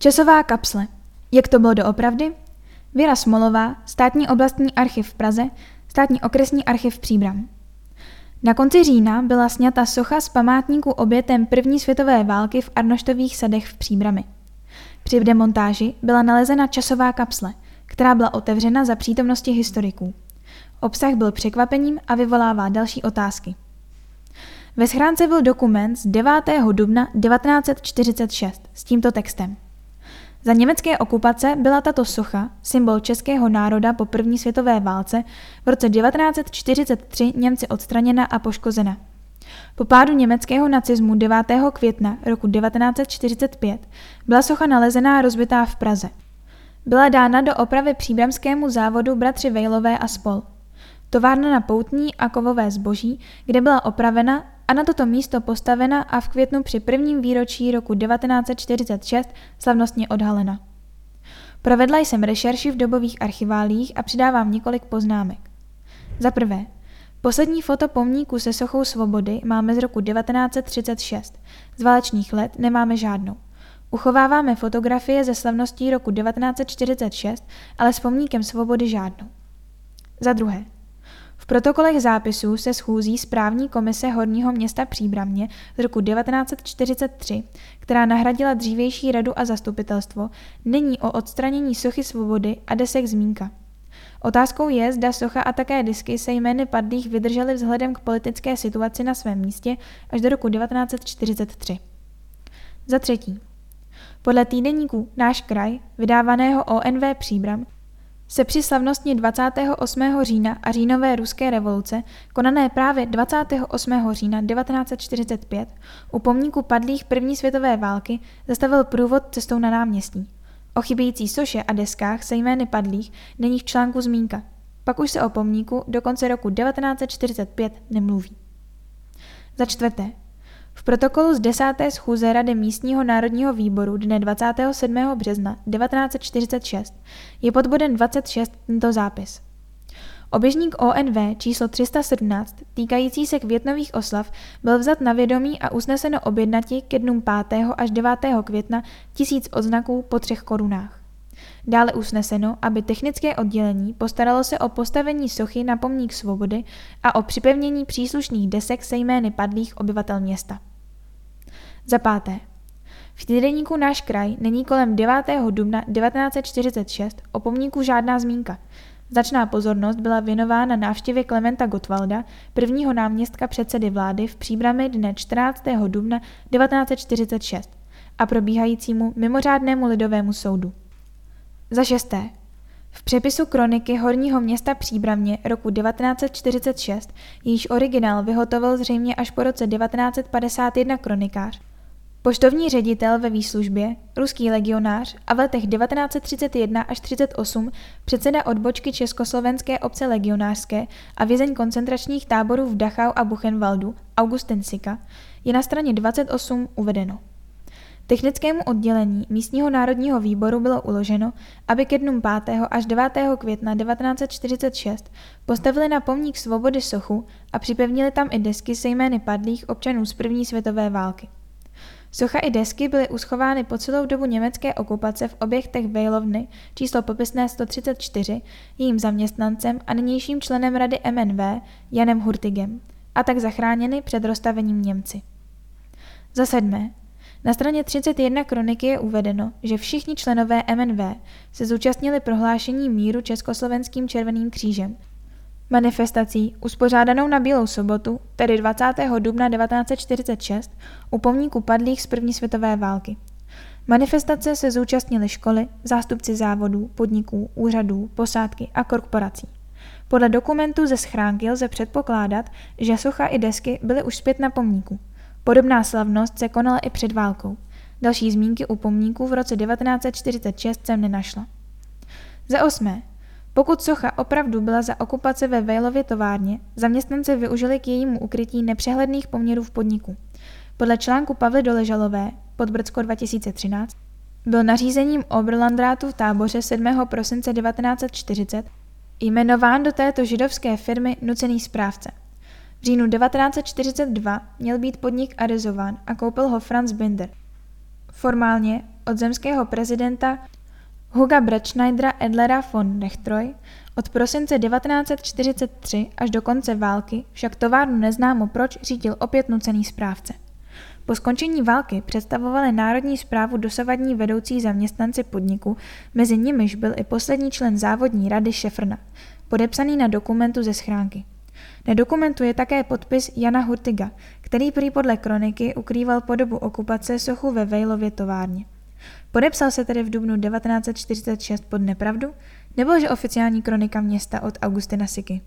Časová kapsle. Jak to bylo doopravdy? Věra Smolová, státní oblastní archiv v Praze, státní okresní archiv Příbram. Na konci října byla sněta socha z památníku obětem první světové války v Arnoštových sadech v Příbrami. Při demontáži byla nalezena časová kapsle, která byla otevřena za přítomnosti historiků. Obsah byl překvapením a vyvolává další otázky. Ve schránce byl dokument z 9. dubna 1946 s tímto textem. Za německé okupace byla tato socha, symbol českého národa po první světové válce, v roce 1943 Němci odstraněna a poškozena. Po pádu německého nacismu 9. května roku 1945 byla socha nalezená rozbitá v Praze. Byla dána do opravy příbramskému závodu bratři Vejlové a spol. Továrna na poutní a kovové zboží, kde byla opravena a na toto místo postavena a v květnu při prvním výročí roku 1946 slavnostně odhalena. Provedla jsem rešerši v dobových archiválích a přidávám několik poznámek. Za prvé, poslední foto pomníku se sochou svobody máme z roku 1936. Z válečných let nemáme žádnou. Uchováváme fotografie ze slavností roku 1946, ale s pomníkem svobody žádnou. Za druhé, protokolech zápisů se schůzí správní komise Horního města Příbramě z roku 1943, která nahradila dřívější radu a zastupitelstvo, není o odstranění sochy svobody a desek zmínka. Otázkou je, zda socha a také disky se jmény padlých vydržely vzhledem k politické situaci na svém místě až do roku 1943. Za třetí. Podle týdeníku Náš kraj, vydávaného ONV Příbram, se při slavnostní 28. října a říjnové ruské revoluce, konané právě 28. října 1945, u pomníku padlých první světové války zastavil průvod cestou na náměstí. O chybějící soše a deskách se jmény padlých není v článku zmínka. Pak už se o pomníku do konce roku 1945 nemluví. Za čtvrté, v protokolu z 10. schůze Rady místního národního výboru dne 27. března 1946 je pod bodem 26 tento zápis. Oběžník ONV číslo 317 týkající se květnových oslav byl vzat na vědomí a usneseno objednati ke dnům 5. až 9. května tisíc odznaků po třech korunách. Dále usneseno, aby technické oddělení postaralo se o postavení sochy na pomník svobody a o připevnění příslušných desek se jmény padlých obyvatel města. Za páté. V týdeníku Náš kraj není kolem 9. dubna 1946 o pomníku žádná zmínka. Značná pozornost byla věnována návštěvě Klementa Gottwalda, prvního náměstka předsedy vlády v příbrami dne 14. dubna 1946 a probíhajícímu mimořádnému lidovému soudu. Za šesté. V přepisu kroniky Horního města Příbramě roku 1946, jejíž originál vyhotovil zřejmě až po roce 1951 kronikář, Poštovní ředitel ve výslužbě, ruský legionář a v letech 1931 až 38 předseda odbočky Československé obce legionářské a vězeň koncentračních táborů v Dachau a Buchenwaldu Augustin Sika je na straně 28 uvedeno. Technickému oddělení místního národního výboru bylo uloženo, aby ke dnům 5. až 9. května 1946 postavili na pomník svobody sochu a připevnili tam i desky se jmény padlých občanů z první světové války. Socha i desky byly uschovány po celou dobu německé okupace v objektech Vejlovny číslo popisné 134, jejím zaměstnancem a nynějším členem rady MNV Janem Hurtigem a tak zachráněny před rozstavením Němci. Za sedmé, na straně 31 kroniky je uvedeno, že všichni členové MNV se zúčastnili prohlášení míru Československým červeným křížem Manifestací, uspořádanou na Bílou sobotu, tedy 20. dubna 1946, u pomníku padlých z první světové války. Manifestace se zúčastnily školy, zástupci závodů, podniků, úřadů, posádky a korporací. Podle dokumentů ze schránky lze předpokládat, že socha i desky byly už zpět na pomníku. Podobná slavnost se konala i před válkou. Další zmínky u pomníků v roce 1946 jsem nenašla. Za osmé, pokud socha opravdu byla za okupace ve Vejlově továrně, zaměstnance využili k jejímu ukrytí nepřehledných poměrů v podniku. Podle článku Pavly Doležalové, pod Brdsko 2013, byl nařízením Oberlandrátu v táboře 7. prosince 1940 jmenován do této židovské firmy nucený správce. V říjnu 1942 měl být podnik arizován a koupil ho Franz Binder. Formálně od zemského prezidenta Huga Bretschneidera Edlera von Nechtroj od prosince 1943 až do konce války však továrnu neznámo proč řídil opět nucený správce. Po skončení války představovali národní zprávu dosavadní vedoucí zaměstnanci podniku, mezi nimiž byl i poslední člen závodní rady Šefrna, podepsaný na dokumentu ze schránky. Na dokumentu je také podpis Jana Hurtiga, který prý podle kroniky ukrýval po dobu okupace sochu ve Vejlově továrně. Podepsal se tedy v dubnu 1946 pod nepravdu, nebo že oficiální kronika města od Augustina Siky?